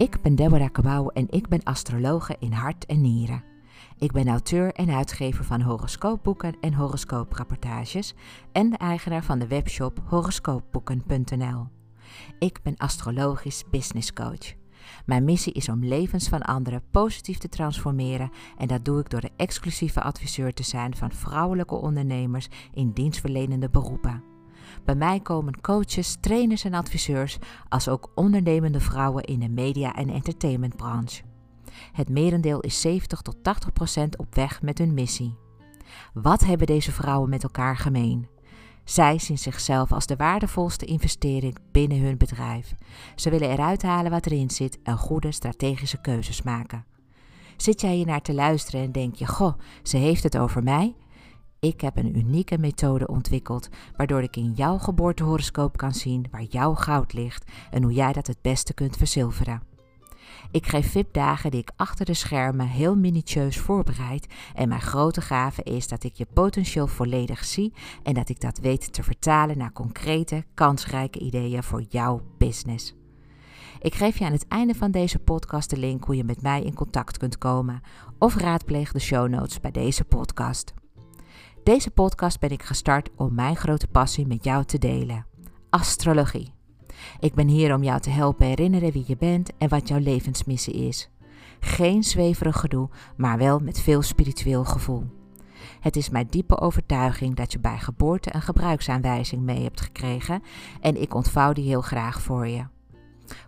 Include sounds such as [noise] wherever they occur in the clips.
Ik ben Deborah Kabouw en ik ben astrologe in hart en nieren. Ik ben auteur en uitgever van horoscoopboeken en horoscooprapportages en de eigenaar van de webshop horoscoopboeken.nl. Ik ben astrologisch business coach. Mijn missie is om levens van anderen positief te transformeren en dat doe ik door de exclusieve adviseur te zijn van vrouwelijke ondernemers in dienstverlenende beroepen. Bij mij komen coaches, trainers en adviseurs, als ook ondernemende vrouwen in de media- en entertainmentbranche. Het merendeel is 70 tot 80 procent op weg met hun missie. Wat hebben deze vrouwen met elkaar gemeen? Zij zien zichzelf als de waardevolste investering binnen hun bedrijf. Ze willen eruit halen wat erin zit en goede strategische keuzes maken. Zit jij hier naar te luisteren en denk je: Goh, ze heeft het over mij? Ik heb een unieke methode ontwikkeld waardoor ik in jouw geboortehoroscoop kan zien waar jouw goud ligt en hoe jij dat het beste kunt verzilveren. Ik geef VIP-dagen die ik achter de schermen heel minutieus voorbereid en mijn grote gave is dat ik je potentieel volledig zie en dat ik dat weet te vertalen naar concrete, kansrijke ideeën voor jouw business. Ik geef je aan het einde van deze podcast de link hoe je met mij in contact kunt komen of raadpleeg de show notes bij deze podcast. Deze podcast ben ik gestart om mijn grote passie met jou te delen: astrologie. Ik ben hier om jou te helpen herinneren wie je bent en wat jouw levensmissie is. Geen zweverig gedoe, maar wel met veel spiritueel gevoel. Het is mijn diepe overtuiging dat je bij geboorte een gebruiksaanwijzing mee hebt gekregen en ik ontvouw die heel graag voor je.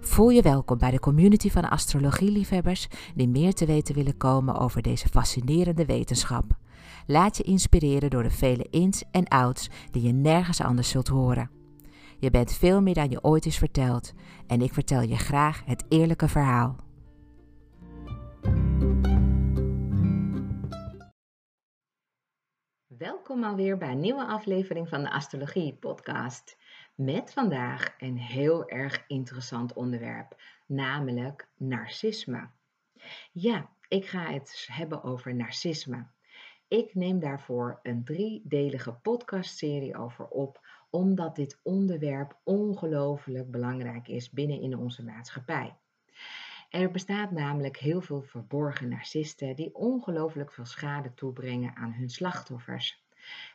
Voel je welkom bij de community van astrologieliefhebbers die meer te weten willen komen over deze fascinerende wetenschap. Laat je inspireren door de vele ins en outs die je nergens anders zult horen. Je bent veel meer dan je ooit is verteld en ik vertel je graag het eerlijke verhaal. Welkom alweer bij een nieuwe aflevering van de Astrologie Podcast. Met vandaag een heel erg interessant onderwerp, namelijk narcisme. Ja, ik ga het hebben over narcisme. Ik neem daarvoor een driedelige podcastserie over op, omdat dit onderwerp ongelooflijk belangrijk is binnen in onze maatschappij. Er bestaat namelijk heel veel verborgen narcisten die ongelooflijk veel schade toebrengen aan hun slachtoffers.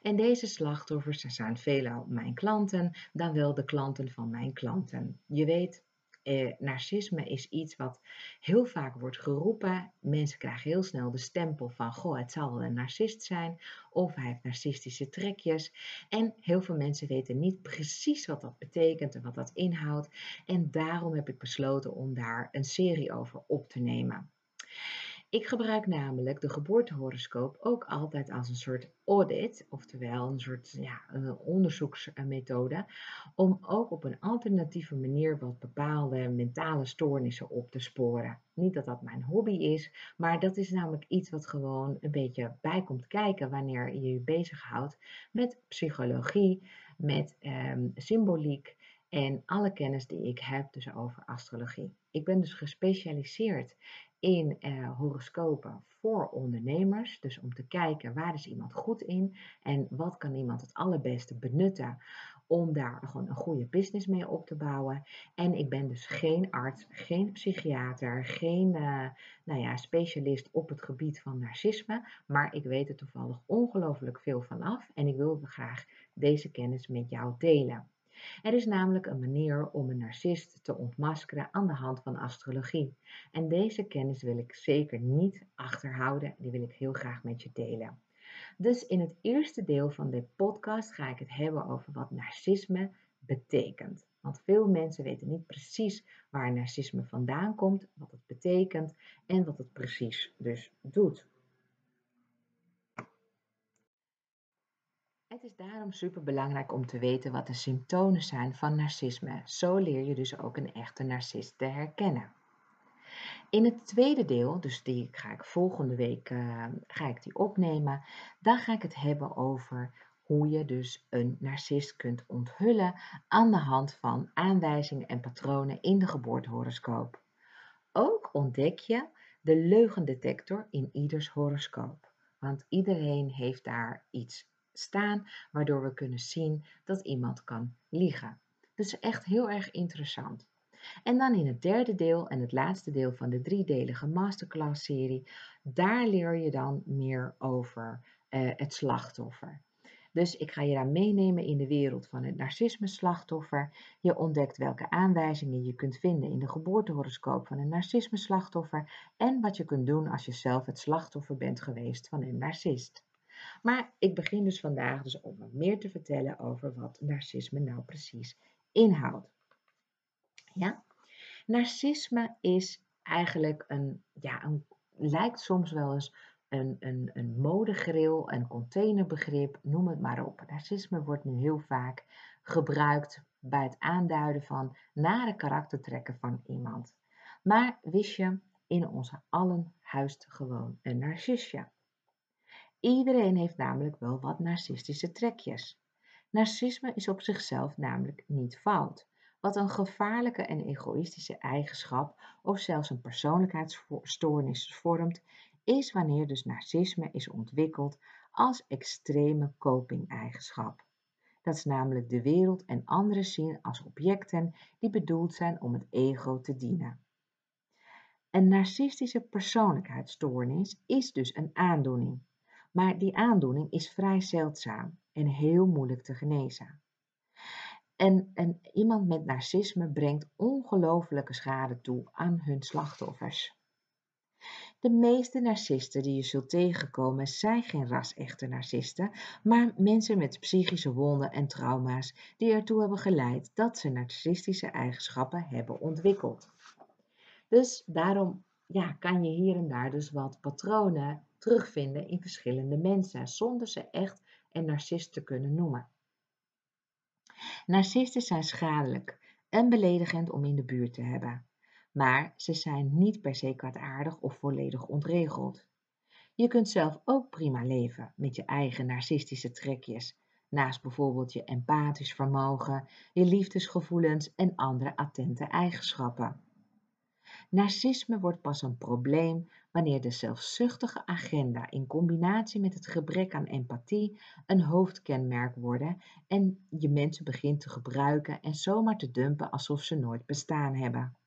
En deze slachtoffers zijn veelal mijn klanten, dan wel de klanten van mijn klanten. Je weet, eh, narcisme is iets wat heel vaak wordt geroepen. Mensen krijgen heel snel de stempel van, goh, het zal wel een narcist zijn, of hij heeft narcistische trekjes. En heel veel mensen weten niet precies wat dat betekent en wat dat inhoudt. En daarom heb ik besloten om daar een serie over op te nemen. Ik gebruik namelijk de geboortehoroscoop ook altijd als een soort audit, oftewel een soort ja, onderzoeksmethode, om ook op een alternatieve manier wat bepaalde mentale stoornissen op te sporen. Niet dat dat mijn hobby is, maar dat is namelijk iets wat gewoon een beetje bij komt kijken wanneer je je bezighoudt met psychologie, met ehm, symboliek en alle kennis die ik heb dus over astrologie. Ik ben dus gespecialiseerd in uh, horoscopen voor ondernemers. Dus om te kijken waar is iemand goed in en wat kan iemand het allerbeste benutten om daar gewoon een goede business mee op te bouwen. En ik ben dus geen arts, geen psychiater, geen uh, nou ja, specialist op het gebied van narcisme, maar ik weet er toevallig ongelooflijk veel van af en ik wil graag deze kennis met jou delen. Er is namelijk een manier om een narcist te ontmaskeren aan de hand van astrologie. En deze kennis wil ik zeker niet achterhouden, die wil ik heel graag met je delen. Dus in het eerste deel van de podcast ga ik het hebben over wat narcisme betekent. Want veel mensen weten niet precies waar narcisme vandaan komt, wat het betekent en wat het precies dus doet. Het is daarom super belangrijk om te weten wat de symptomen zijn van narcisme. Zo leer je dus ook een echte narcist te herkennen. In het tweede deel, dus die ga ik volgende week uh, ga ik die opnemen, dan ga ik het hebben over hoe je dus een narcist kunt onthullen aan de hand van aanwijzingen en patronen in de geboortehoroscoop. Ook ontdek je de leugendetector in ieders horoscoop, want iedereen heeft daar iets staan, waardoor we kunnen zien dat iemand kan liegen. Is echt heel erg interessant. En dan in het derde deel en het laatste deel van de driedelige masterclass-serie, daar leer je dan meer over uh, het slachtoffer. Dus ik ga je daar meenemen in de wereld van het narcisme-slachtoffer. Je ontdekt welke aanwijzingen je kunt vinden in de geboortehoroscoop van een narcisme-slachtoffer en wat je kunt doen als je zelf het slachtoffer bent geweest van een narcist. Maar ik begin dus vandaag dus om wat meer te vertellen over wat narcisme nou precies inhoudt. Ja? Narcisme is eigenlijk een, ja, een, lijkt soms wel eens een, een, een modegril, een containerbegrip, noem het maar op. Narcisme wordt nu heel vaak gebruikt bij het aanduiden van nare karaktertrekken van iemand. Maar wist je, in onze allen huist gewoon een narcisje. Iedereen heeft namelijk wel wat narcistische trekjes. Narcisme is op zichzelf namelijk niet fout. Wat een gevaarlijke en egoïstische eigenschap of zelfs een persoonlijkheidsstoornis vormt, is wanneer dus narcisme is ontwikkeld als extreme coping-eigenschap. Dat is namelijk de wereld en anderen zien als objecten die bedoeld zijn om het ego te dienen. Een narcistische persoonlijkheidsstoornis is dus een aandoening, maar die aandoening is vrij zeldzaam en heel moeilijk te genezen. En, en iemand met narcisme brengt ongelofelijke schade toe aan hun slachtoffers. De meeste narcisten die je zult tegenkomen zijn geen ras-echte narcisten, maar mensen met psychische wonden en trauma's die ertoe hebben geleid dat ze narcistische eigenschappen hebben ontwikkeld. Dus daarom ja, kan je hier en daar dus wat patronen terugvinden in verschillende mensen, zonder ze echt een narcist te kunnen noemen. Narcisten zijn schadelijk en beledigend om in de buurt te hebben maar ze zijn niet per se kwaadaardig of volledig ontregeld. Je kunt zelf ook prima leven met je eigen narcistische trekjes, naast bijvoorbeeld je empathisch vermogen, je liefdesgevoelens en andere attente eigenschappen. Narcisme wordt pas een probleem wanneer de zelfzuchtige agenda in combinatie met het gebrek aan empathie een hoofdkenmerk worden en je mensen begint te gebruiken en zomaar te dumpen alsof ze nooit bestaan hebben.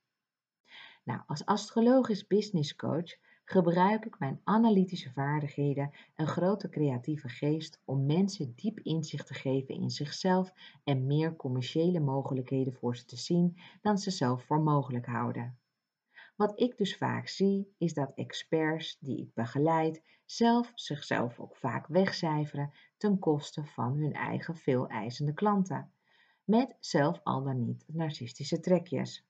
Nou, als astrologisch business coach gebruik ik mijn analytische vaardigheden en grote creatieve geest om mensen diep inzicht te geven in zichzelf en meer commerciële mogelijkheden voor ze te zien dan ze zelf voor mogelijk houden. Wat ik dus vaak zie, is dat experts die ik begeleid zelf zichzelf ook vaak wegcijferen ten koste van hun eigen veel eisende klanten, met zelf al dan niet narcistische trekjes.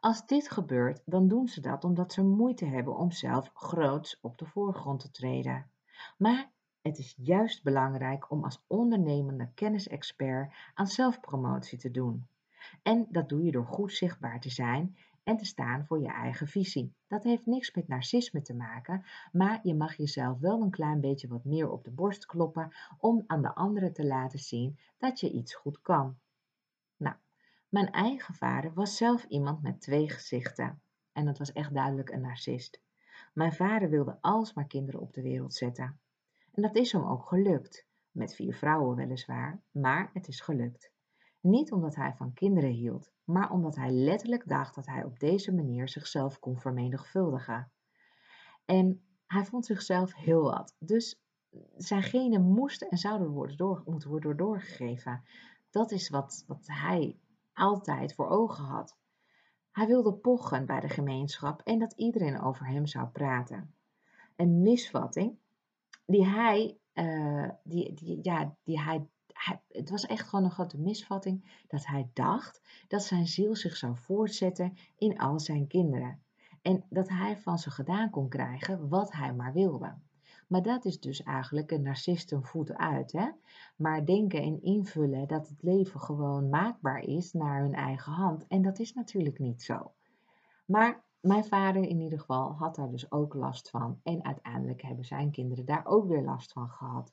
Als dit gebeurt, dan doen ze dat omdat ze moeite hebben om zelf groots op de voorgrond te treden. Maar het is juist belangrijk om als ondernemende kennisexpert aan zelfpromotie te doen. En dat doe je door goed zichtbaar te zijn en te staan voor je eigen visie. Dat heeft niks met narcisme te maken, maar je mag jezelf wel een klein beetje wat meer op de borst kloppen om aan de anderen te laten zien dat je iets goed kan. Nou, mijn eigen vader was zelf iemand met twee gezichten. En dat was echt duidelijk een narcist. Mijn vader wilde alsmaar kinderen op de wereld zetten. En dat is hem ook gelukt. Met vier vrouwen weliswaar, maar het is gelukt. Niet omdat hij van kinderen hield, maar omdat hij letterlijk dacht dat hij op deze manier zichzelf kon vermenigvuldigen. En hij vond zichzelf heel wat. Dus zijn genen moesten en zouden worden door, moeten worden doorgegeven. Dat is wat, wat hij altijd voor ogen had. Hij wilde pochen bij de gemeenschap en dat iedereen over hem zou praten. Een misvatting die hij, uh, die, die, ja, die hij, het was echt gewoon een grote misvatting dat hij dacht dat zijn ziel zich zou voortzetten in al zijn kinderen. En dat hij van ze gedaan kon krijgen wat hij maar wilde. Maar dat is dus eigenlijk een narcist voet uit. Hè? Maar denken en invullen dat het leven gewoon maakbaar is naar hun eigen hand. En dat is natuurlijk niet zo. Maar mijn vader in ieder geval had daar dus ook last van. En uiteindelijk hebben zijn kinderen daar ook weer last van gehad.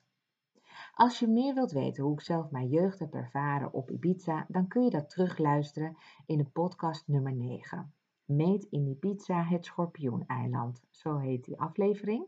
Als je meer wilt weten hoe ik zelf mijn jeugd heb ervaren op Ibiza, dan kun je dat terugluisteren in de podcast nummer 9. Meet in Ibiza het Schorpioeneiland, zo heet die aflevering.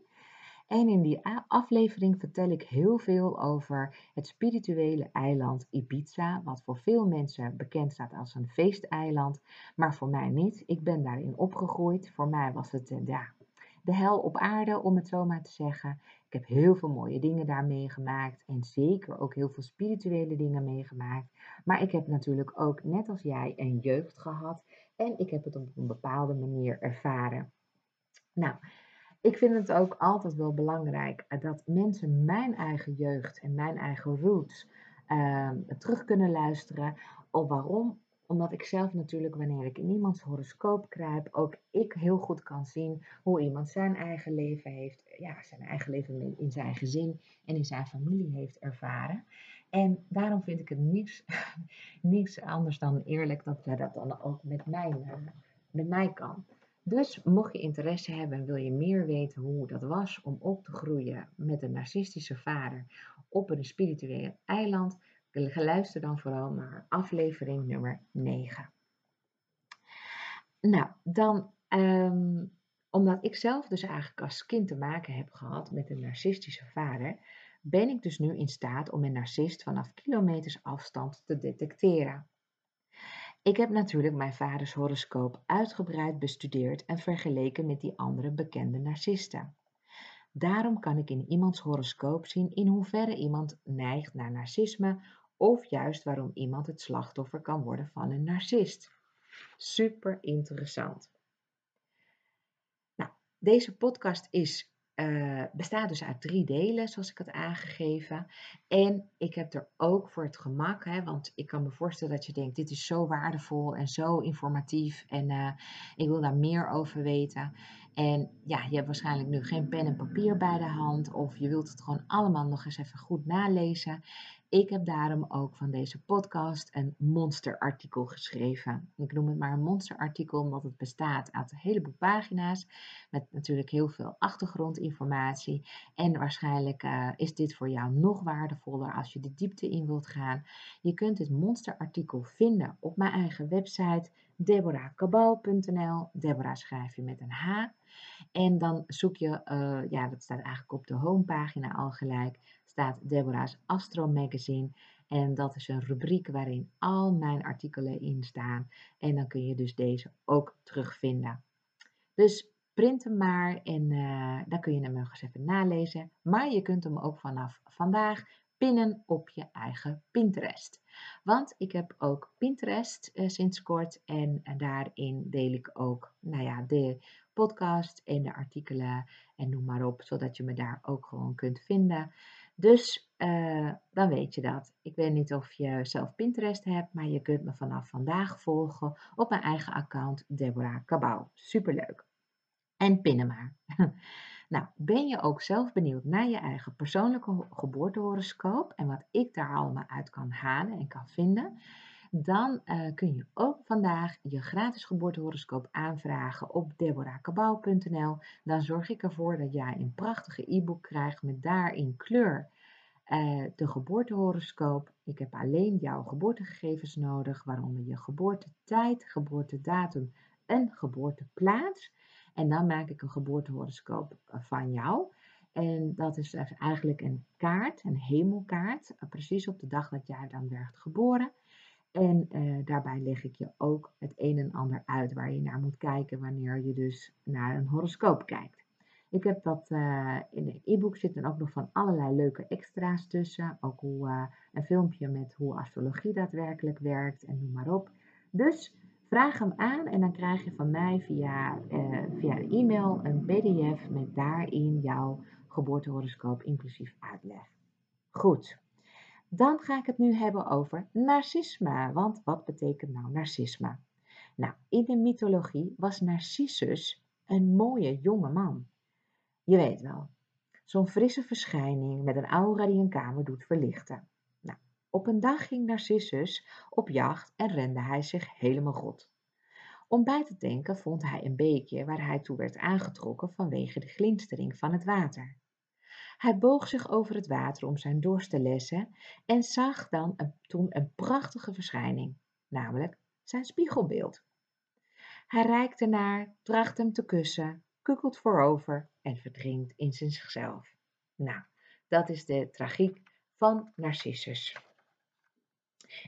En in die aflevering vertel ik heel veel over het spirituele eiland Ibiza, wat voor veel mensen bekend staat als een feesteiland, maar voor mij niet. Ik ben daarin opgegroeid. Voor mij was het uh, ja, de hel op aarde, om het zo maar te zeggen. Ik heb heel veel mooie dingen daar meegemaakt en zeker ook heel veel spirituele dingen meegemaakt. Maar ik heb natuurlijk ook, net als jij, een jeugd gehad en ik heb het op een bepaalde manier ervaren. Nou, ik vind het ook altijd wel belangrijk eh, dat mensen mijn eigen jeugd en mijn eigen roots uh, terug kunnen luisteren. Of waarom? Omdat ik zelf natuurlijk, wanneer ik in iemands horoscoop kruip, ook ik heel goed kan zien hoe iemand zijn eigen leven heeft, ja, zijn eigen leven in zijn gezin en in zijn familie heeft ervaren. En daarom vind ik het niets, [laughs] niets anders dan eerlijk dat dat dan ook met mij, eh, met mij kan. Dus mocht je interesse hebben en wil je meer weten hoe dat was om op te groeien met een narcistische vader op een spirituele eiland, luister dan vooral naar aflevering nummer 9. Nou, dan, um, omdat ik zelf dus eigenlijk als kind te maken heb gehad met een narcistische vader, ben ik dus nu in staat om een narcist vanaf kilometers afstand te detecteren. Ik heb natuurlijk mijn vaders horoscoop uitgebreid bestudeerd en vergeleken met die andere bekende narcisten. Daarom kan ik in iemands horoscoop zien in hoeverre iemand neigt naar narcisme of juist waarom iemand het slachtoffer kan worden van een narcist. Super interessant. Nou, deze podcast is uh, bestaat dus uit drie delen, zoals ik had aangegeven. En ik heb er ook voor het gemak, hè, want ik kan me voorstellen dat je denkt, dit is zo waardevol en zo informatief en uh, ik wil daar meer over weten. En ja, je hebt waarschijnlijk nu geen pen en papier bij de hand of je wilt het gewoon allemaal nog eens even goed nalezen. Ik heb daarom ook van deze podcast een monsterartikel geschreven. Ik noem het maar een monsterartikel omdat het bestaat uit een heleboel pagina's met natuurlijk heel veel achtergrondinformatie. En waarschijnlijk uh, is dit voor jou nog waardevoller als je de diepte in wilt gaan. Je kunt dit monsterartikel vinden op mijn eigen website deborahkabal.nl. Deborah schrijf je met een H. En dan zoek je, uh, ja, dat staat eigenlijk op de homepagina al gelijk staat Deborah's Astro Magazine. En dat is een rubriek waarin al mijn artikelen in staan. En dan kun je dus deze ook terugvinden. Dus print hem maar en uh, dan kun je hem nog eens even nalezen. Maar je kunt hem ook vanaf vandaag pinnen op je eigen Pinterest. Want ik heb ook Pinterest uh, sinds kort en, daarin deel ik ook nou ja, de podcast en de artikelen en noem maar op, zodat je me daar ook gewoon kunt vinden. Dus uh, dan weet je dat. Ik weet niet of je zelf Pinterest hebt, maar je kunt me vanaf vandaag volgen op mijn eigen account Deborah Cabau. Superleuk. En pinnen maar. [laughs] nou, ben je ook zelf benieuwd naar je eigen persoonlijke geboortehoroscoop en wat ik daar allemaal uit kan halen en kan vinden? dan uh, kun je ook vandaag je gratis geboortehoroscoop aanvragen op deborahkabau.nl. Dan zorg ik ervoor dat jij een prachtige e-book krijgt met daarin kleur uh, de geboortehoroscoop. Ik heb alleen jouw geboortegegevens nodig, waaronder je geboortetijd, geboortedatum en geboorteplaats. En dan maak ik een geboortehoroscoop eh, van jou. En dat is dus eigenlijk een kaart, een hemelkaart, precies op de dag dat jij dan werd geboren. En uh, daarbij leg ik je ook het een en ander uit waar je naar moet kijken wanneer je dus naar een horoscoop kijkt. Ik heb dat in de e-book zitten ook nog van allerlei leuke extra's tussen. Ook hoe, een filmpje met hoe astrologie daadwerkelijk werkt en noem maar op. Dus vraag hem aan en dan krijg je van mij via, via de e-mail een pdf met daarin jouw geboortehoroscoop inclusief uitleg. Goed. Dan ga ik het nu hebben over narcisme. Want wat betekent nou narcisme? Nou, in de mythologie was Narcissus een mooie jonge man. Je weet wel, zo'n frisse verschijning met een aura die een kamer doet verlichten. Op een dag ging Narcissus op jacht en rende hij zich helemaal god. Om bij te denken vond hij een beekje waar hij toe werd aangetrokken vanwege de glinstering van het water. Hij boog zich over het water om zijn dorst te lessen en zag dan toen een prachtige verschijning, namelijk zijn spiegelbeeld. Hij reikte naar, tracht hem te kussen, kukkelt voorover en verdrinkt in zichzelf. Nou, dat is de tragiek van Narcissus.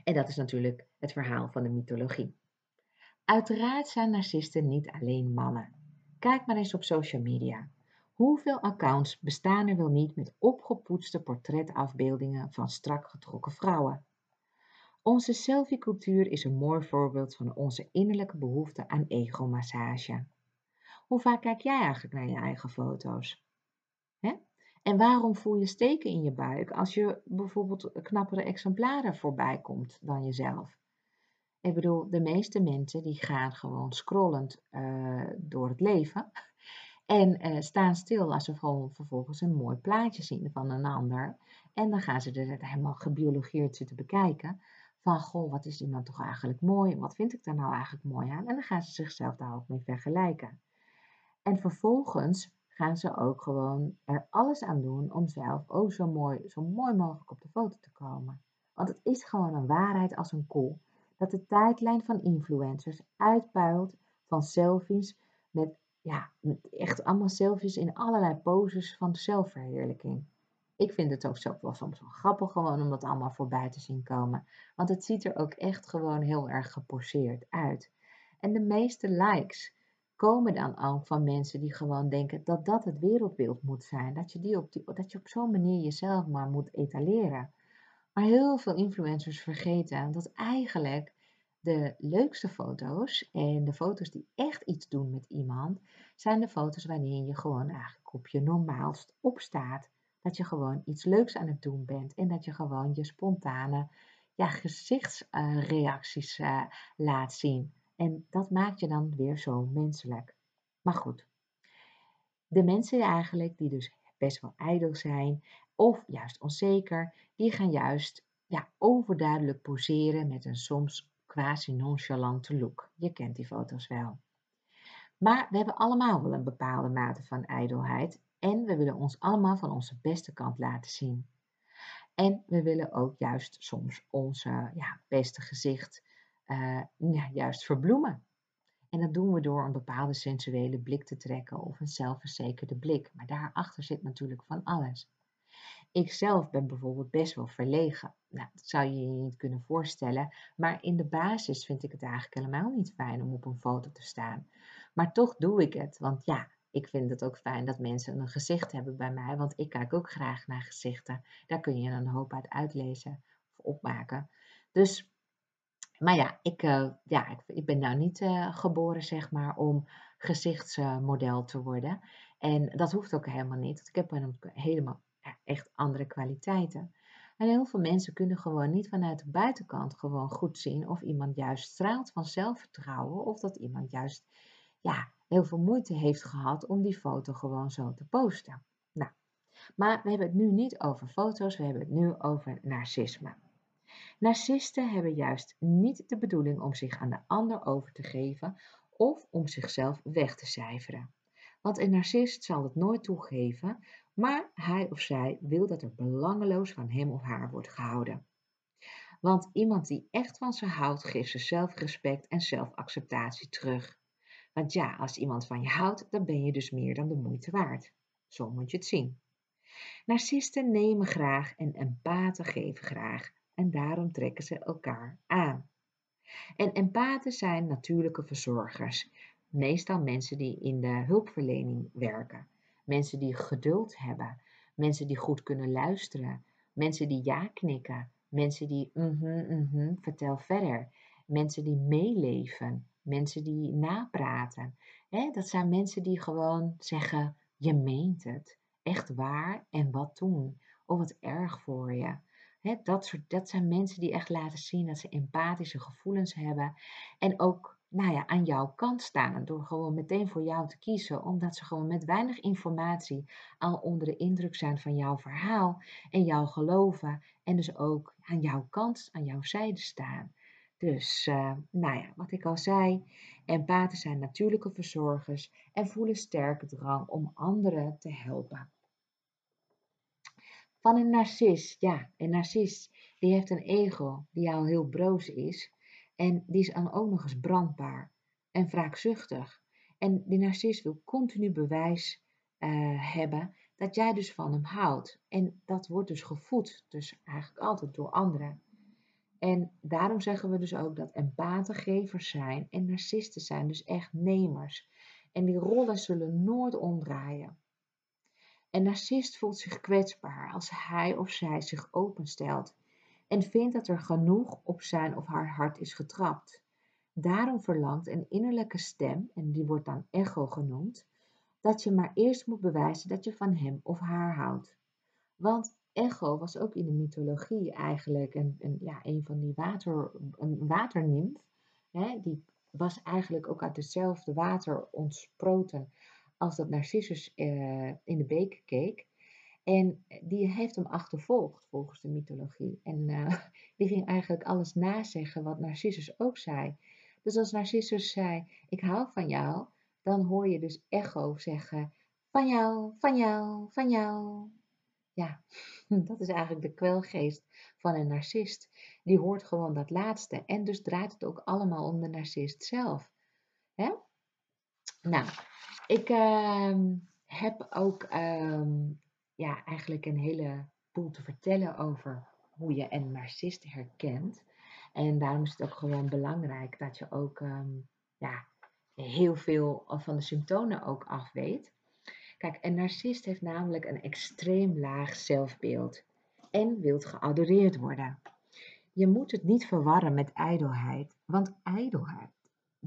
En dat is natuurlijk het verhaal van de mythologie. Uiteraard zijn narcisten niet alleen mannen. Kijk maar eens op social media. Hoeveel accounts bestaan er wel niet met opgepoetste portretafbeeldingen van strak getrokken vrouwen? Onze selfie-cultuur is een mooi voorbeeld van onze innerlijke behoefte aan ego-massage. Hoe vaak kijk jij eigenlijk naar je eigen foto's? En waarom voel je steken in je buik als je bijvoorbeeld knappere exemplaren voorbij komt dan jezelf? Ik bedoel, de meeste mensen die gaan gewoon scrollend uh, door het leven [laughs] en uh, staan stil als ze vervolgens een mooi plaatje zien van een ander. En dan gaan ze er helemaal gebiologeerd zitten bekijken. Van, goh, wat is iemand toch eigenlijk mooi? Wat vind ik daar nou eigenlijk mooi aan? En dan gaan ze zichzelf daar ook mee vergelijken. En vervolgens gaan ze ook gewoon er alles aan doen om zelf ook zo mooi, zo mooi mogelijk op de foto te komen. Want het is gewoon een waarheid als een kool dat de tijdlijn van influencers uitpuilt van selfies met, ja, echt allemaal selfies in allerlei poses van zelfverheerlijking. Ik vind het ook zo wel soms wel grappig gewoon om dat allemaal voorbij te zien komen. Want het ziet er ook echt gewoon heel erg geposeerd uit. En de meeste likes komen dan ook van mensen die gewoon denken dat dat het wereldbeeld moet zijn. Dat je, die op, die, dat je op zo'n manier jezelf maar moet etaleren. Maar heel veel influencers vergeten dat eigenlijk de leukste foto's en de foto's die echt iets doen met iemand, zijn de foto's wanneer je gewoon eigenlijk op je normaalst opstaat. Dat je gewoon iets leuks aan het doen bent en dat je gewoon je spontane ja, gezichtsreacties uh, laat zien. En dat maakt je dan weer zo menselijk. Maar goed, de mensen eigenlijk die dus best wel ijdel zijn of juist onzeker, die gaan juist ja, overduidelijk poseren met een soms quasi nonchalante look. Je kent die foto's wel. Maar we hebben allemaal wel een bepaalde mate van ijdelheid en we willen ons allemaal van onze beste kant laten zien. En we willen ook juist soms onze ja, beste gezicht ja, juist verbloemen. En dat doen we door een bepaalde sensuele blik te trekken of een zelfverzekerde blik. Maar daarachter zit natuurlijk van alles. Ik zelf ben bijvoorbeeld best wel verlegen. Nou, dat zou je je niet kunnen voorstellen. Maar in de basis vind ik het eigenlijk helemaal niet fijn om op een foto te staan. Maar toch doe ik het. Want ja, ik vind het ook fijn dat mensen een gezicht hebben bij mij. Want ik kijk ook graag naar gezichten. Daar kun je een hoop uit uitlezen of opmaken. Dus maar ja, ik, uh, ja, ik, ik, ben nou niet uh, geboren, zeg maar, om gezichtsmodel te worden. En dat hoeft ook helemaal niet. Ik heb helemaal echt andere kwaliteiten. En heel veel mensen kunnen gewoon niet vanuit de buitenkant gewoon goed zien of iemand juist straalt van zelfvertrouwen of dat iemand juist ja, heel veel moeite heeft gehad om die foto gewoon zo te posten. Nou, maar we hebben het nu niet over foto's, we hebben het nu over narcisme. Narcisten hebben juist niet de bedoeling om zich aan de ander over te geven of om zichzelf weg te cijferen. Want een narcist zal het nooit toegeven, maar hij of zij wil dat er belangeloos van hem of haar wordt gehouden. Want iemand die echt van ze houdt, geeft ze zelfrespect en zelfacceptatie terug. Want ja, als iemand van je houdt, dan ben je dus meer dan de moeite waard. Zo moet je het zien. Narcisten nemen graag en empathen geven graag en daarom trekken ze elkaar aan. En empathen zijn natuurlijke verzorgers, meestal mensen die in de hulpverlening werken, mensen die geduld hebben, mensen die goed kunnen luisteren, mensen die ja knikken, mensen die mhm, mhm, vertel verder, mensen die meeleven, mensen die napraten. dat zijn mensen die gewoon zeggen, je meent het, echt waar en wat doen, of wat erg voor je dat, dat zijn mensen die echt laten zien dat ze empathische gevoelens hebben. En ook nou ja, aan jouw kant staan. Door gewoon meteen voor jou te kiezen. Omdat ze gewoon met weinig informatie al onder de indruk zijn van jouw verhaal. En jou geloven. En dus ook aan jouw kant, aan jouw zijde staan. Dus, uh, nou ja, wat ik al zei, empathen zijn natuurlijke verzorgers en voelen sterke drang om anderen te helpen. Van een narcist. Ja, een narcist die heeft een ego die al heel broos is. En die is dan ook nog eens brandbaar en wraakzuchtig. En die narcist wil continu bewijs eh, hebben dat jij dus van hem houdt. En dat wordt dus gevoed, dus eigenlijk altijd door anderen. En daarom zeggen we dus ook dat empathen gevers zijn en narcisten zijn dus echt nemers. En die rollen zullen nooit omdraaien. Een narcist voelt zich kwetsbaar als hij of zij zich openstelt en vindt dat er genoeg op zijn of haar hart is getrapt. Daarom verlangt een innerlijke stem, en die wordt dan echo genoemd, dat je maar eerst moet bewijzen dat je van hem of haar houdt. Want echo was ook in de mythologie eigenlijk een, een ja, een van die water, een waternimf. Hè, die was eigenlijk ook uit hetzelfde water ontsproten als dat Narcissus uh, in de beek keek. En die heeft hem achtervolgd volgens de mythologie. En uh, [laughs] die ging eigenlijk alles nazeggen wat Narcissus ook zei. Dus als Narcissus zei, ik hou van jou, dan hoor je dus echo zeggen, van jou, van jou, van jou. Ja, [laughs] dat is eigenlijk de kwelgeest van een narcist. Die hoort gewoon dat laatste. En dus draait het ook allemaal om de narcist zelf. Hè? Nou, ik uh, heb ook ehm, ja, eigenlijk een hele boel te vertellen over hoe je een narcist herkent. En daarom is het ook gewoon belangrijk dat je ook ehm, ja, heel veel van de symptomen ook afweet. Kijk, een narcist heeft namelijk een extreem laag zelfbeeld en wilt geadoreerd worden. Je moet het niet verwarren met ijdelheid, want ijdelheid,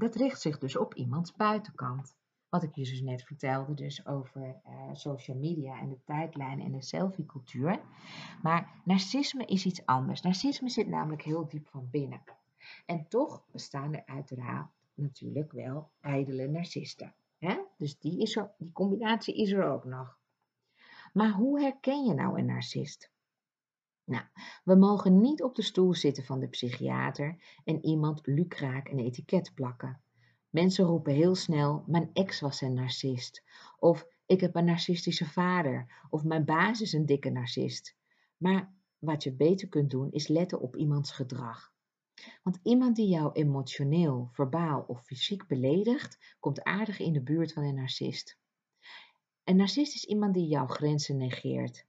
dat richt zich dus op iemands buitenkant. Wat ik je dus net vertelde, dus over uh, social media en de tijdlijn en de selfie-cultuur. Maar narcisme is iets anders. Narcisme zit namelijk heel diep van binnen. En toch bestaan er uiteraard natuurlijk wel ijdele narcisten. Hè? Dus die, is die combinatie is er ook nog. Maar hoe herken je nou een narcist? Nou, we mogen niet op de stoel zitten van de psychiater en iemand lucraak een etiket plakken. Mensen roepen heel snel: Mijn ex was een narcist. Of ik heb een narcistische vader. Of mijn baas is een dikke narcist. Maar wat je beter kunt doen is letten op iemands gedrag. Want iemand die jou emotioneel, verbaal of fysiek beledigt, komt aardig in de buurt van een narcist. Een narcist is iemand die jouw grenzen negeert.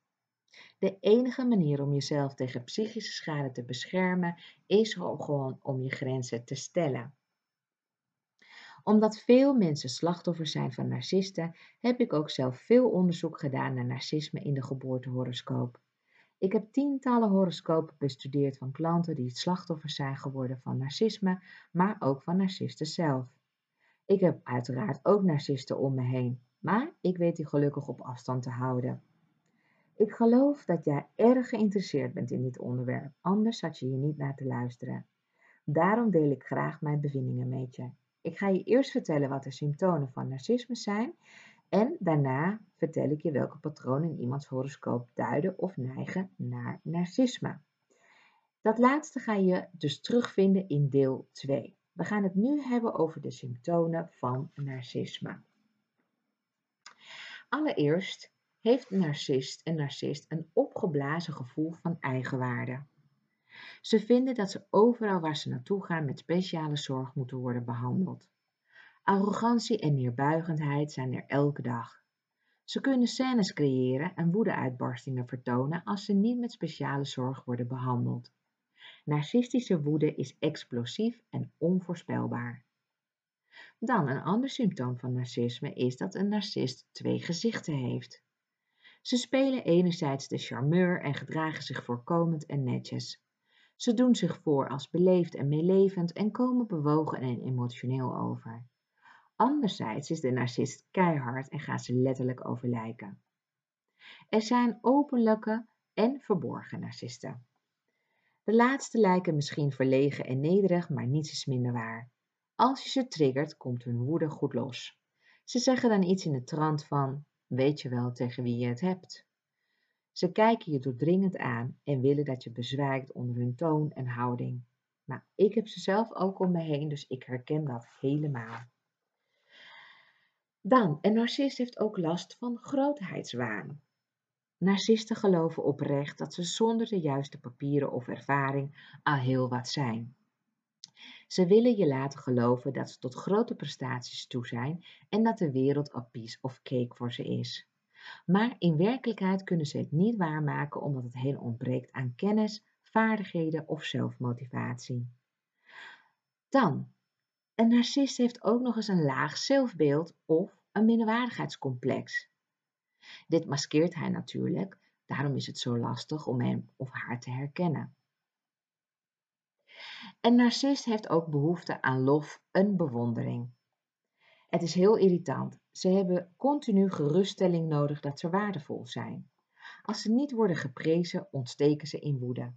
De enige manier om jezelf tegen psychische schade te beschermen is gewoon om je grenzen te stellen omdat veel mensen slachtoffer zijn van narcisten, heb ik ook zelf veel onderzoek gedaan naar narcisme in de geboortehoroscoop. Ik heb tientallen horoscopen bestudeerd van klanten die het slachtoffer zijn geworden van narcisme, maar ook van narcisten zelf. Ik heb uiteraard ook narcisten om me heen, maar ik weet die gelukkig op afstand te houden. Ik geloof dat jij erg geïnteresseerd bent in dit onderwerp, anders had je hier niet naar te luisteren. Daarom deel ik graag mijn bevindingen met je. Ik ga je eerst vertellen wat de symptomen van narcisme zijn en daarna vertel ik je welke patronen in iemands horoscoop duiden of neigen naar narcisme. Dat laatste ga je dus terugvinden in deel 2. We gaan het nu hebben over de symptomen van narcisme. Allereerst heeft narcist, een narcist een opgeblazen gevoel van eigenwaarde. Ze vinden dat ze overal waar ze naartoe gaan met speciale zorg moeten worden behandeld. Arrogantie en neerbuigendheid zijn er elke dag. Ze kunnen scènes creëren en woedeuitbarstingen vertonen als ze niet met speciale zorg worden behandeld. Narcistische woede is explosief en onvoorspelbaar. Dan een ander symptoom van narcisme is dat een narcist twee gezichten heeft. Ze spelen enerzijds de charmeur en gedragen zich voorkomend en netjes. Ze doen zich voor als beleefd en meelevend en komen bewogen en emotioneel over. Anderzijds is de narcist keihard en gaat ze letterlijk overlijken. Er zijn openlijke en verborgen narcisten. De laatste lijken misschien verlegen en nederig, maar niets is minder waar. Als je ze triggert, komt hun woede goed los. Ze zeggen dan iets in de trant van: Weet je wel tegen wie je het hebt? Ze kijken je doordringend aan en willen dat je bezwijkt onder hun toon en houding. Nou, ik heb ze zelf ook om me heen, dus ik herken dat helemaal. Dan, een narcist heeft ook last van grootheidswaan. Narcisten geloven oprecht dat ze zonder de juiste papieren of ervaring al heel wat zijn. Ze willen je laten geloven dat ze tot grote prestaties toe zijn en dat de wereld op piece of cake voor ze is. Maar in werkelijkheid kunnen ze het niet waarmaken omdat het hen ontbreekt aan kennis, vaardigheden of zelfmotivatie. Dan, een narcist heeft ook nog eens een laag zelfbeeld of een minderwaardigheidscomplex. Dit maskeert hij natuurlijk, daarom is het zo lastig om hem of haar te herkennen. Een narcist heeft ook behoefte aan lof en bewondering. Het is heel irritant. Ze hebben continu geruststelling nodig dat ze waardevol zijn. Als ze niet worden geprezen, ontsteken ze in woede.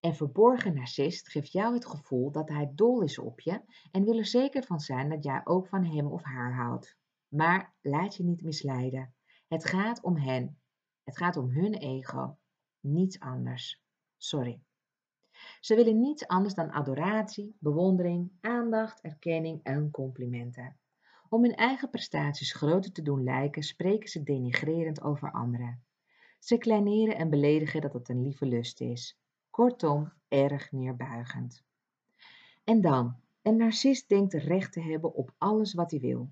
Een verborgen narcist geeft jou het gevoel dat hij dol is op je en wil er zeker van zijn dat jij ook van hem of haar houdt. Maar laat je niet misleiden. Het gaat om hen. Het gaat om hun ego. Niets anders. Sorry. Ze willen niets anders dan adoratie, bewondering, aandacht, erkenning en complimenten. Om hun eigen prestaties groter te doen lijken, spreken ze denigrerend over anderen. Ze kleineren en beledigen dat het een lieve lust is. Kortom, erg neerbuigend. En dan, een narcist denkt recht te hebben op alles wat hij wil.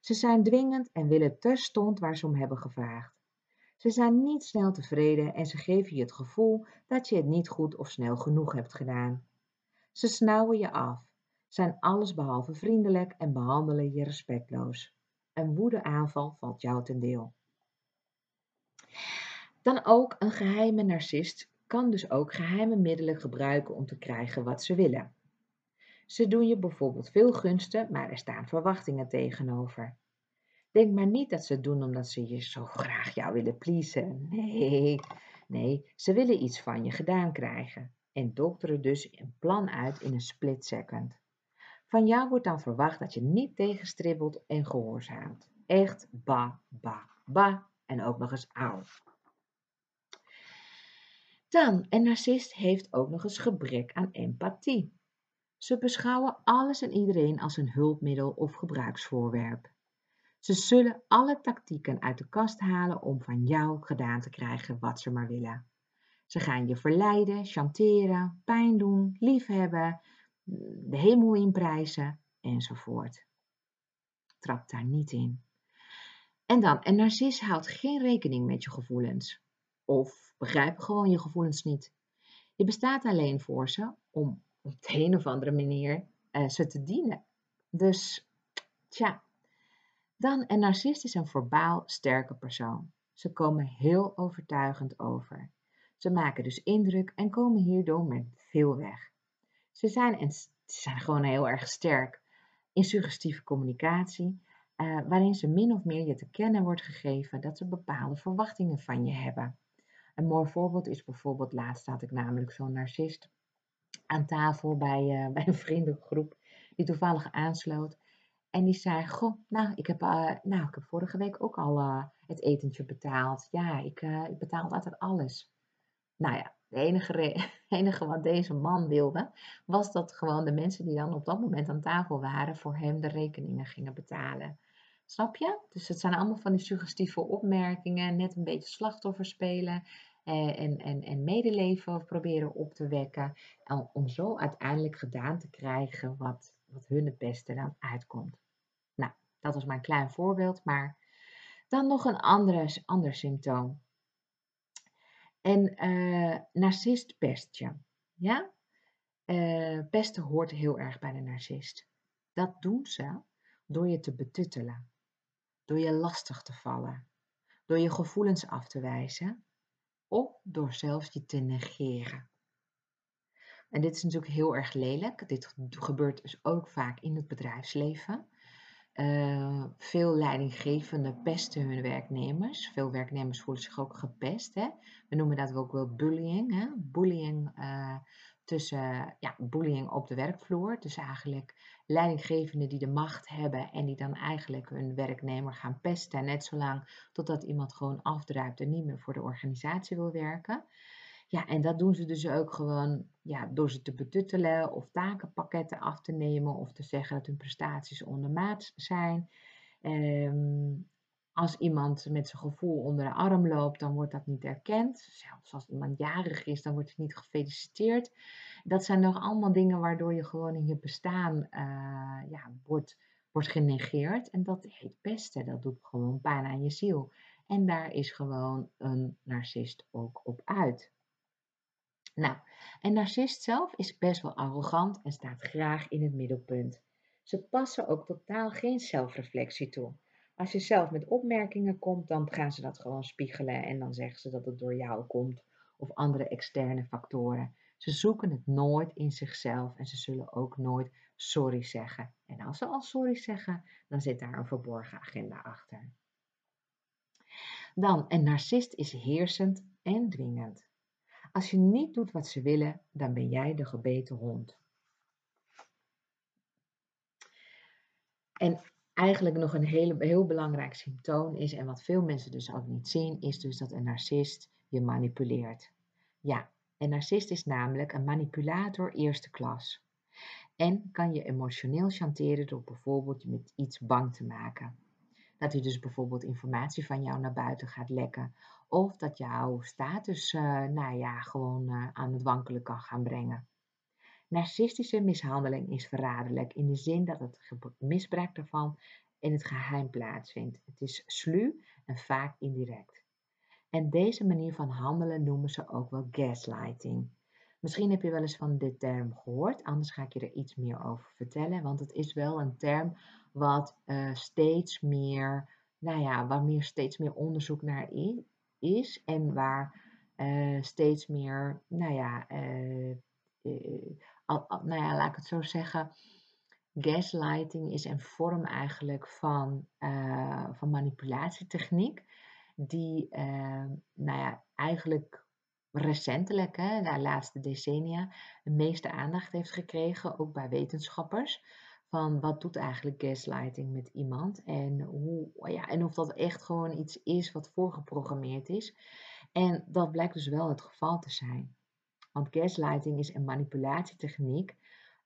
Ze zijn dwingend en willen terstond waar ze om hebben gevraagd. Ze zijn niet snel tevreden en ze geven je het gevoel dat je het niet goed of snel genoeg hebt gedaan. Ze snauwen je af, zijn allesbehalve vriendelijk en behandelen je respectloos. Een woedeaanval valt jou ten deel. Dan ook een geheime narcist kan dus ook geheime middelen gebruiken om te krijgen wat ze willen. Ze doen je bijvoorbeeld veel gunsten, maar er staan verwachtingen tegenover. Denk maar niet dat ze het doen omdat ze je zo graag jou willen pleasen. Nee, nee, ze willen iets van je gedaan krijgen en dokteren dus een plan uit in een split second. Van jou wordt dan verwacht dat je niet tegenstribbelt en gehoorzaamt. Echt ba, ba, ba en ook nog eens auw. Dan, een narcist heeft ook nog eens gebrek aan empathie. Ze beschouwen alles en iedereen als een hulpmiddel of gebruiksvoorwerp. Ze zullen alle tactieken uit de kast halen om van jou gedaan te krijgen wat ze maar willen. Ze gaan je verleiden, chanteren, pijn doen, liefhebben, de hemel inprijzen enzovoort. Trap daar niet in. En dan, een narcist houdt geen rekening met je gevoelens. Of begrijpt gewoon je gevoelens niet. Je bestaat alleen voor ze om op de een of andere manier uh, ze te dienen. Dus, tja. Dan, een narcist is een verbaal sterke persoon. Ze komen heel overtuigend over. Ze maken dus indruk en komen hierdoor met veel weg. Ze zijn, en, ze zijn gewoon heel erg sterk in suggestieve communicatie, uh, waarin ze min of meer je te kennen wordt gegeven dat ze bepaalde verwachtingen van je hebben. Een mooi voorbeeld is bijvoorbeeld, laatst had ik namelijk zo'n narcist aan tafel bij, uh, [laughs] bij een vriendengroep die toevallig aansloot. En die zei, goh, nou, ik heb, uh, nou, ik heb vorige week ook al uh, het etentje betaald. Ja, ik, ik betaal altijd alles. Nou ja, het enige, [laughs] enige wat deze man wilde, was dat gewoon de mensen die dan op dat moment aan tafel waren, voor hem de rekeningen gingen betalen. Snap je? Dus het zijn allemaal van die suggestieve opmerkingen, net een beetje slachtoffer spelen eh, en, en, en medeleven proberen op te wekken. Om zo uiteindelijk gedaan te krijgen wat, wat hun het beste dan uitkomt. Nou, dat was mijn klein voorbeeld, maar dan nog een andere, ander symptoom. En uh, narcist pest je. Ja? Uh, pesten hoort heel erg bij de narcist. Dat doen ze door je te betuttelen, door je lastig te vallen, door je gevoelens af te wijzen of door zelfs je te negeren. En dit is natuurlijk heel erg lelijk. Dit gebeurt dus ook vaak in het bedrijfsleven. Uh, veel leidinggevenden pesten hun werknemers. Veel werknemers voelen zich ook gepest. Hè? We noemen dat ook wel bullying. Hè? Bullying uh, tussen ja, bullying op de werkvloer. Dus eigenlijk leidinggevenden die de macht hebben en die dan eigenlijk hun werknemer gaan pesten. Net zolang totdat iemand gewoon afdruipt en niet meer voor de organisatie wil werken. Ja, en dat doen ze dus ook gewoon ja, door ze te betuttelen of takenpakketten af te nemen of te zeggen dat hun prestaties ondermaats zijn. Um, als iemand met zijn gevoel onder de arm loopt, dan wordt dat niet erkend. Zelfs als iemand jarig is, dan wordt het niet gefeliciteerd. Dat zijn nog allemaal dingen waardoor je gewoon in je bestaan uh, ja, wordt wordt genegeerd en dat heet pesten. Dat doet gewoon pijn aan je ziel. En daar is gewoon een narcist ook op uit. Nou, een narcist zelf is best wel arrogant en staat graag in het middelpunt. Ze passen ook totaal geen zelfreflectie toe. Als je zelf met opmerkingen komt, dan gaan ze dat gewoon spiegelen en dan zeggen ze dat het door jou komt of andere externe factoren. Ze zoeken het nooit in zichzelf en ze zullen ook nooit sorry zeggen. En als ze al sorry zeggen, dan zit daar een verborgen agenda achter. Dan, een narcist is heersend en dwingend. Als je niet doet wat ze willen, dan ben jij de gebeten hond. En eigenlijk nog een hele, heel belangrijk symptoom is, en wat veel mensen dus ook niet zien, is dus dat een narcist je manipuleert. Ja, een narcist is namelijk een manipulator eerste klas. En kan je emotioneel chanteren door bijvoorbeeld je met iets bang te maken. Dat hij dus bijvoorbeeld informatie van jou naar buiten gaat lekken. Of dat jouw status, uh, nou ja, gewoon uh, aan het wankelen kan gaan brengen. Narcistische mishandeling is verraderlijk in de zin dat het misbruik daarvan in het geheim plaatsvindt. Het is sluw en vaak indirect. En deze manier van handelen noemen ze ook wel gaslighting. Misschien heb je wel eens van dit term gehoord, anders ga ik je er iets meer over vertellen, want het is wel een term wat uh, steeds meer, nou ja, waar meer steeds meer onderzoek naar is en waar uh, steeds meer, nou ja, uh, nou ja, laat ik het zo zeggen, gaslighting is een vorm eigenlijk van, van manipulatietechniek die, nou ja, eigenlijk recentelijk, hè, de laatste decennia, de meeste aandacht heeft gekregen, ook bij wetenschappers. Van wat doet eigenlijk gaslighting met iemand en, hoe, ja, en of dat echt gewoon iets is wat voorgeprogrammeerd is. En dat blijkt dus wel het geval te zijn. Want gaslighting is een manipulatietechniek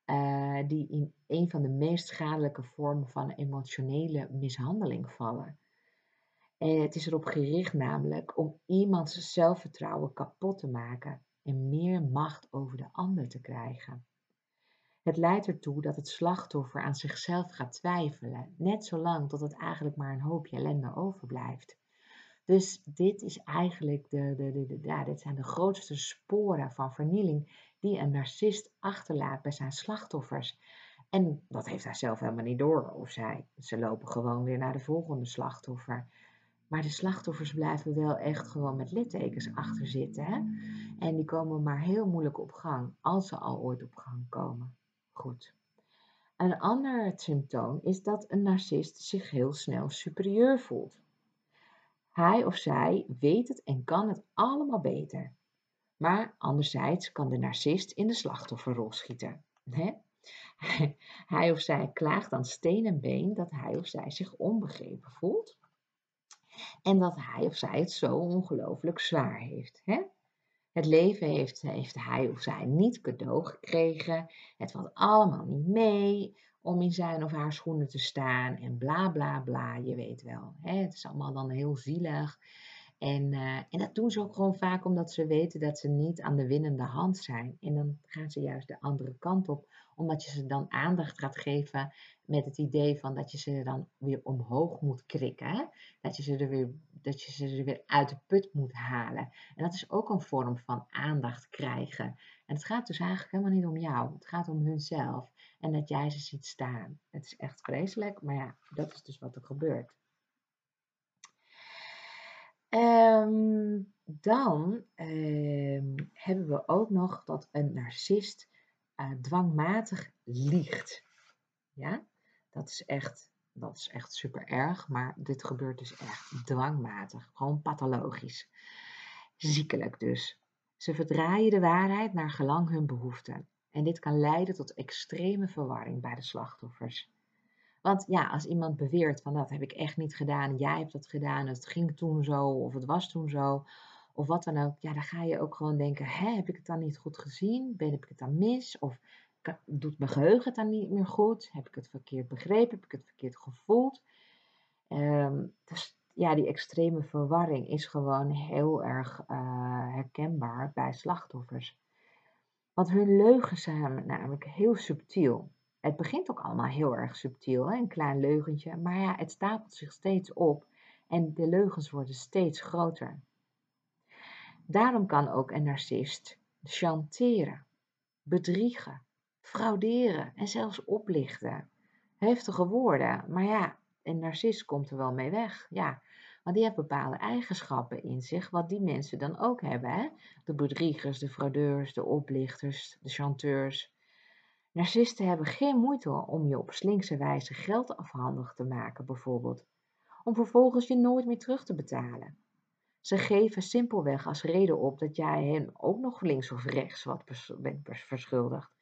uh, die in een van de meest schadelijke vormen van emotionele mishandeling vallen. En het is erop gericht namelijk om iemands zelfvertrouwen kapot te maken en meer macht over de ander te krijgen. Het leidt ertoe dat het slachtoffer aan zichzelf gaat twijfelen, net zolang tot het eigenlijk maar een hoopje ellende overblijft. Dus dit is eigenlijk de, de, de, de, ja, dit zijn de grootste sporen van vernieling die een narcist achterlaat bij zijn slachtoffers. En dat heeft hij zelf helemaal niet door, of zij. Ze lopen gewoon weer naar de volgende slachtoffer. Maar de slachtoffers blijven wel echt gewoon met littekens achter zitten. Hè? En die komen maar heel moeilijk op gang, als ze al ooit op gang komen. Goed. Een ander symptoom is dat een narcist zich heel snel superieur voelt. Hij of zij weet het en kan het allemaal beter. Maar anderzijds kan de narcist in de slachtofferrol schieten. [laughs] Hij of zij klaagt aan steen en been dat hij of zij zich onbegrepen voelt en dat hij of zij het zo ongelooflijk zwaar heeft. Het leven heeft, heeft hij of zij niet cadeau gekregen. Het valt allemaal niet mee om in zijn of haar schoenen te staan. En bla bla bla, je weet wel. Hè? Het is allemaal dan heel zielig. En, uh, en dat doen ze ook gewoon vaak omdat ze weten dat ze niet aan de winnende hand zijn. En dan gaan ze juist de andere kant op, omdat je ze dan aandacht gaat geven met het idee van dat je ze dan weer omhoog moet krikken. Hè? Dat, je ze er weer, dat je ze er weer uit de put moet halen. En dat is ook een vorm van aandacht krijgen. En het gaat dus eigenlijk helemaal niet om jou. Het gaat om hunzelf. En dat jij ze ziet staan. Het is echt vreselijk, maar ja, dat is dus wat er gebeurt. Um, dan um, hebben we ook nog dat een narcist uh, dwangmatig liegt. Ja, dat is echt, dat is echt super erg, maar dit gebeurt dus echt dwangmatig, gewoon pathologisch. Ziekelijk dus. Ze verdraaien de waarheid naar gelang hun behoeften. En dit kan leiden tot extreme verwarring bij de slachtoffers. Want ja, als iemand beweert van dat heb ik echt niet gedaan, jij hebt dat gedaan, het ging toen zo of het was toen zo, of wat dan ook, ja, dan ga je ook gewoon denken, hè, heb ik het dan niet goed gezien? Ben ik het dan mis? Of doet mijn geheugen het dan niet meer goed? Heb ik het verkeerd begrepen? Heb ik het verkeerd gevoeld? Um, dus ja, die extreme verwarring is gewoon heel erg uh, herkenbaar bij slachtoffers. Want hun leugens zijn namelijk heel subtiel. Het begint ook allemaal heel erg subtiel, hè? een klein leugentje, maar ja, het stapelt zich steeds op en de leugens worden steeds groter. Daarom kan ook een narcist chanteren, bedriegen, frauderen en zelfs oplichten. Heftige woorden, maar ja, een narcist komt er wel mee weg. Ja, want die heeft bepaalde eigenschappen in zich, wat die mensen dan ook hebben. Hè? De bedriegers, de fraudeurs, de oplichters, de chanteurs. Narcisten hebben geen moeite om je op slinkse wijze geld afhandig te maken, bijvoorbeeld, om vervolgens je nooit meer terug te betalen. Ze geven simpelweg als reden op dat jij hen ook nog links of rechts wat bent verschuldigd.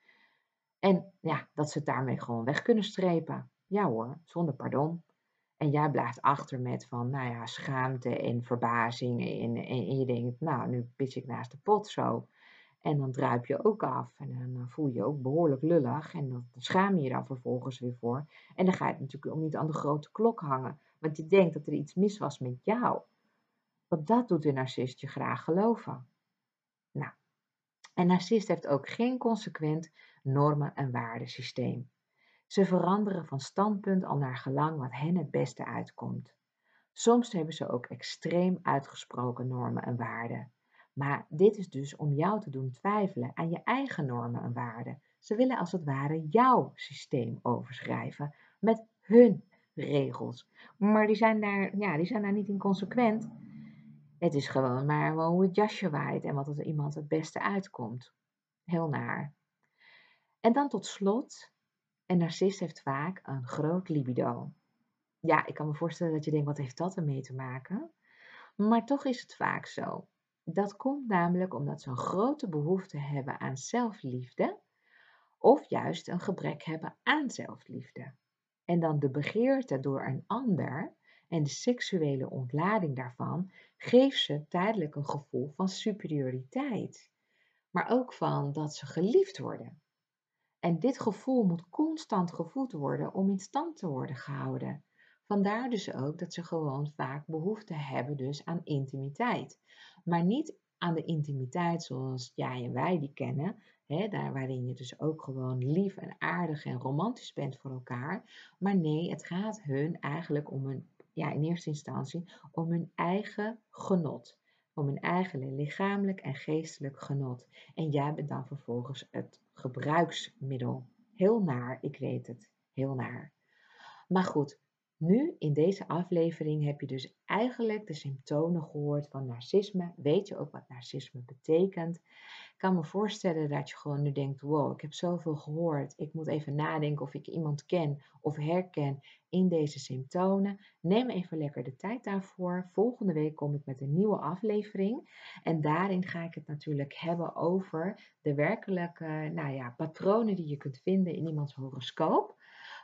En ja, dat ze het daarmee gewoon weg kunnen strepen. Ja hoor, zonder pardon. En jij blijft achter met van, nou ja, schaamte en verbazing. En, en, je denkt, nou, nu pis ik naast de pot zo. En dan druip je ook af. En dan voel je je ook behoorlijk lullig. En dan schaam je je dan vervolgens weer voor. En dan ga je het natuurlijk ook niet aan de grote klok hangen. Want je denkt dat er iets mis was met jou. Want dat doet de narcist je graag geloven. Nou, een narcist heeft ook geen consequent normen- en waardesysteem. Ze veranderen van standpunt al naar gelang wat hen het beste uitkomt. Soms hebben ze ook extreem uitgesproken normen en waarden. Maar dit is dus om jou te doen twijfelen aan je eigen normen en waarden. Ze willen als het ware jouw systeem overschrijven met hun regels. Maar die zijn daar, ja, die zijn daar niet inconsequent. Het is gewoon maar hoe het jasje waait en wat er iemand het beste uitkomt. Heel naar. En dan tot slot, een narcist heeft vaak een groot libido. Ja, ik kan me voorstellen dat je denkt, wat heeft dat ermee te maken? Maar toch is het vaak zo. Dat komt namelijk omdat ze een grote behoefte hebben aan zelfliefde of juist een gebrek hebben aan zelfliefde. En dan de begeerte door een ander en de seksuele ontlading daarvan geeft ze tijdelijk een gevoel van superioriteit, maar ook van dat ze geliefd worden. En dit gevoel moet constant gevoed worden om in stand te worden gehouden. Vandaar dus ook dat ze gewoon vaak behoefte hebben dus aan intimiteit. Maar niet aan de intimiteit zoals jij en wij die kennen, hè, daar waarin je dus ook gewoon lief en aardig en romantisch bent voor elkaar. Maar nee, het gaat hun eigenlijk om een, ja, in eerste instantie om hun eigen genot om hun eigen lichamelijk en geestelijk genot. En jij bent dan vervolgens het gebruiksmiddel. Heel naar, ik weet het, heel naar. Maar goed, nu in deze aflevering heb je dus eigenlijk de symptomen gehoord van narcisme. Weet je ook wat narcisme betekent? Kan me voorstellen dat je gewoon nu denkt: wow, ik heb zoveel gehoord. Ik moet even nadenken of ik iemand ken of herken in deze symptomen. Neem even lekker de tijd daarvoor. Volgende week kom ik met een nieuwe aflevering. En daarin ga ik het natuurlijk hebben over de werkelijke nou ja, patronen die je kunt vinden in iemands horoscoop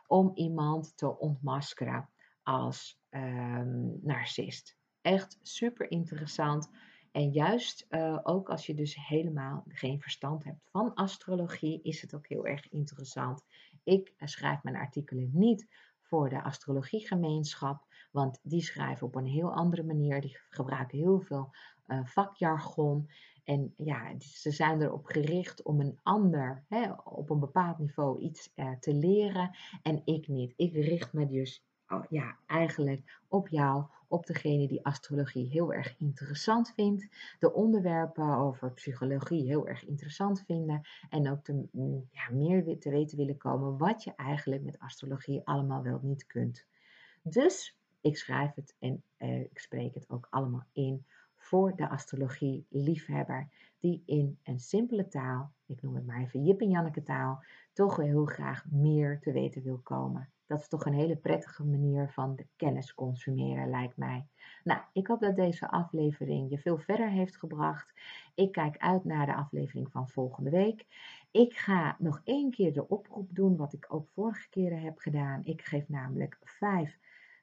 om iemand te ontmaskeren als um, narcist. Echt super interessant. En juist uh, ook als je dus helemaal geen verstand hebt van astrologie, is het ook heel erg interessant. Ik uh, schrijf mijn artikelen niet voor de astrologiegemeenschap, want die schrijven op een heel andere manier. Die gebruiken heel veel uh, vakjargon. En ja, ze zijn erop gericht om een ander hè, op een bepaald niveau iets te leren en ik niet. Ik richt me dus oh, ja, eigenlijk op jou, op degene die astrologie heel erg interessant vindt, de onderwerpen over psychologie heel erg interessant vinden en ook mm, ja, meer te weten willen komen wat je eigenlijk met astrologie allemaal wel niet kunt. Dus ik schrijf het en uh, ik spreek het ook allemaal in voor de astrologie liefhebber die in een simpele taal, ik noem het maar even Jip en Janneke taal, toch heel graag meer te weten wil komen. Dat is toch een hele prettige manier van de kennis consumeren, lijkt mij. Nou, ik hoop dat deze aflevering je veel verder heeft gebracht. Ik kijk uit naar de aflevering van volgende week. Ik ga nog één keer de oproep doen, wat ik ook vorige keren heb gedaan. Ik geef namelijk vijf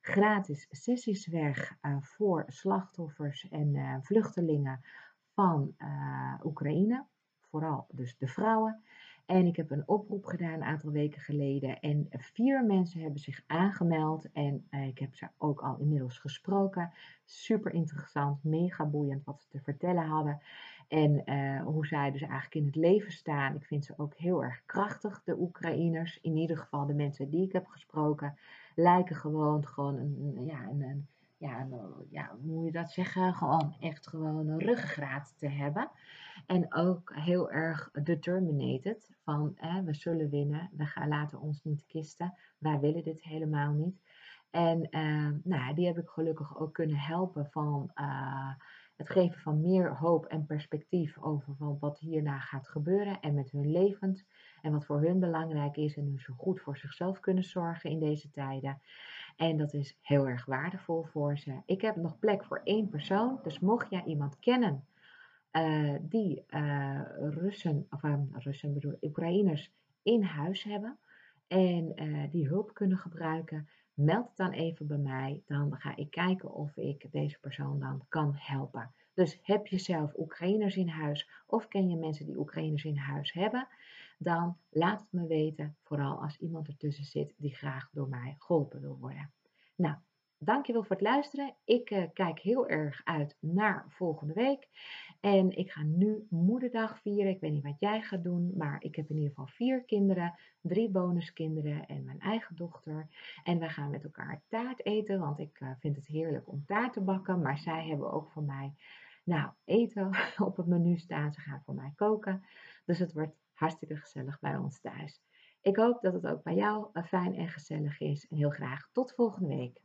gratis sessies weg uh, voor slachtoffers en uh, vluchtelingen van uh, Oekraïne. Vooral dus de vrouwen. En ik heb een oproep gedaan een aantal weken geleden. En vier mensen hebben zich aangemeld. En ik heb ze ook al inmiddels gesproken. Super interessant, mega boeiend wat ze te vertellen hadden. En eh, hoe zij dus eigenlijk in het leven staan. Ik vind ze ook heel erg krachtig, de Oekraïners. In ieder geval de mensen die ik heb gesproken, lijken gewoon, gewoon een, ja, een, ja, ja, hoe moet je dat zeggen? Gewoon echt gewoon een ruggengraat te hebben. En ook heel erg determinated. Van we zullen winnen, we gaan, laten ons niet kisten. Wij willen dit helemaal niet. En uh, nou, die heb ik gelukkig ook kunnen helpen van het geven van meer hoop en perspectief over van wat hierna gaat gebeuren en met hun levend en wat voor hun belangrijk is en hoe ze goed voor zichzelf kunnen zorgen in deze tijden. En dat is heel erg waardevol voor ze. Ik heb nog plek voor één persoon, dus mocht jij iemand kennen uh, die uh, Russen, of uh, Russen bedoel, Oekraïners in huis hebben en die hulp kunnen gebruiken, meld het dan even bij mij. Dan ga ik kijken of ik deze persoon dan kan helpen. Dus heb je zelf Oekraïners in huis of ken je mensen die Oekraïners in huis hebben, dan laat het me weten. Vooral als iemand ertussen zit die graag door mij geholpen wil worden. Nou, dankjewel voor het luisteren. Ik uh, kijk heel erg uit naar volgende week. En ik ga nu moederdag vieren. Ik weet niet wat jij gaat doen, maar ik heb in ieder geval vier kinderen, drie bonuskinderen en mijn eigen dochter. En we gaan met elkaar taart eten, want ik uh, vind het heerlijk om taart te bakken. Maar zij hebben ook voor mij, nou, eten [laughs] op het menu staan. Ze gaan voor mij koken. Dus het wordt hartstikke gezellig bij ons thuis. Ik hoop dat het ook bij jou eh, fijn en gezellig is. En heel graag tot volgende week.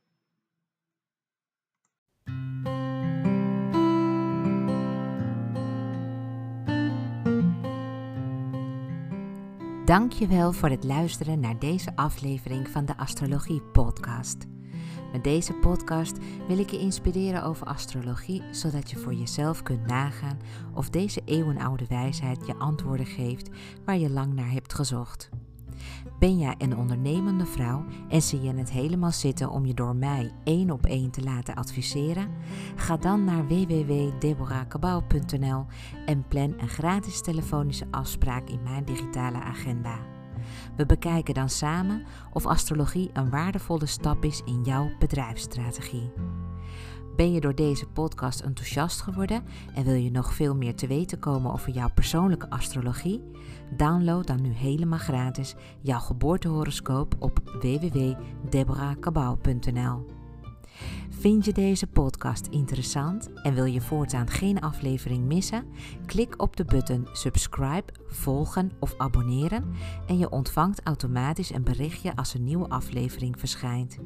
Dankjewel voor het luisteren naar deze aflevering van de Astrologie Podcast. Met deze podcast wil ik je inspireren over astrologie, zodat je voor jezelf kunt nagaan of deze eeuwenoude wijsheid je antwoorden geeft waar je lang naar hebt gezocht. Ben jij een ondernemende vrouw en zie je het helemaal zitten om je door mij één op één te laten adviseren? Ga dan naar www.deborahkabau.nl en plan een gratis telefonische afspraak in mijn digitale agenda. We bekijken dan samen of astrologie een waardevolle stap is in jouw bedrijfsstrategie. Ben je door deze podcast enthousiast geworden en wil je nog veel meer te weten komen over jouw persoonlijke astrologie? Download dan nu helemaal gratis jouw geboortehoroscoop op www.deborahkabau.nl. Vind je deze podcast interessant en wil je voortaan geen aflevering missen? Klik op de button subscribe, volgen of abonneren en je ontvangt automatisch een berichtje als een nieuwe aflevering verschijnt.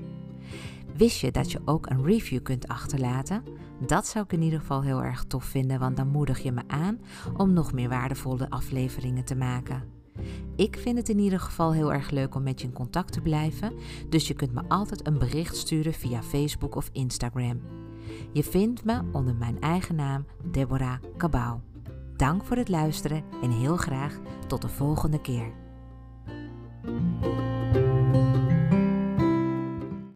Wist je dat je ook een review kunt achterlaten? Dat zou ik in ieder geval heel erg tof vinden, want dan moedig je me aan om nog meer waardevolle afleveringen te maken. Ik vind het in ieder geval heel erg leuk om met je in contact te blijven, dus je kunt me altijd een bericht sturen via Facebook of Instagram. Je vindt me onder mijn eigen naam Deborah Cabau. Dank voor het luisteren en heel graag tot de volgende keer.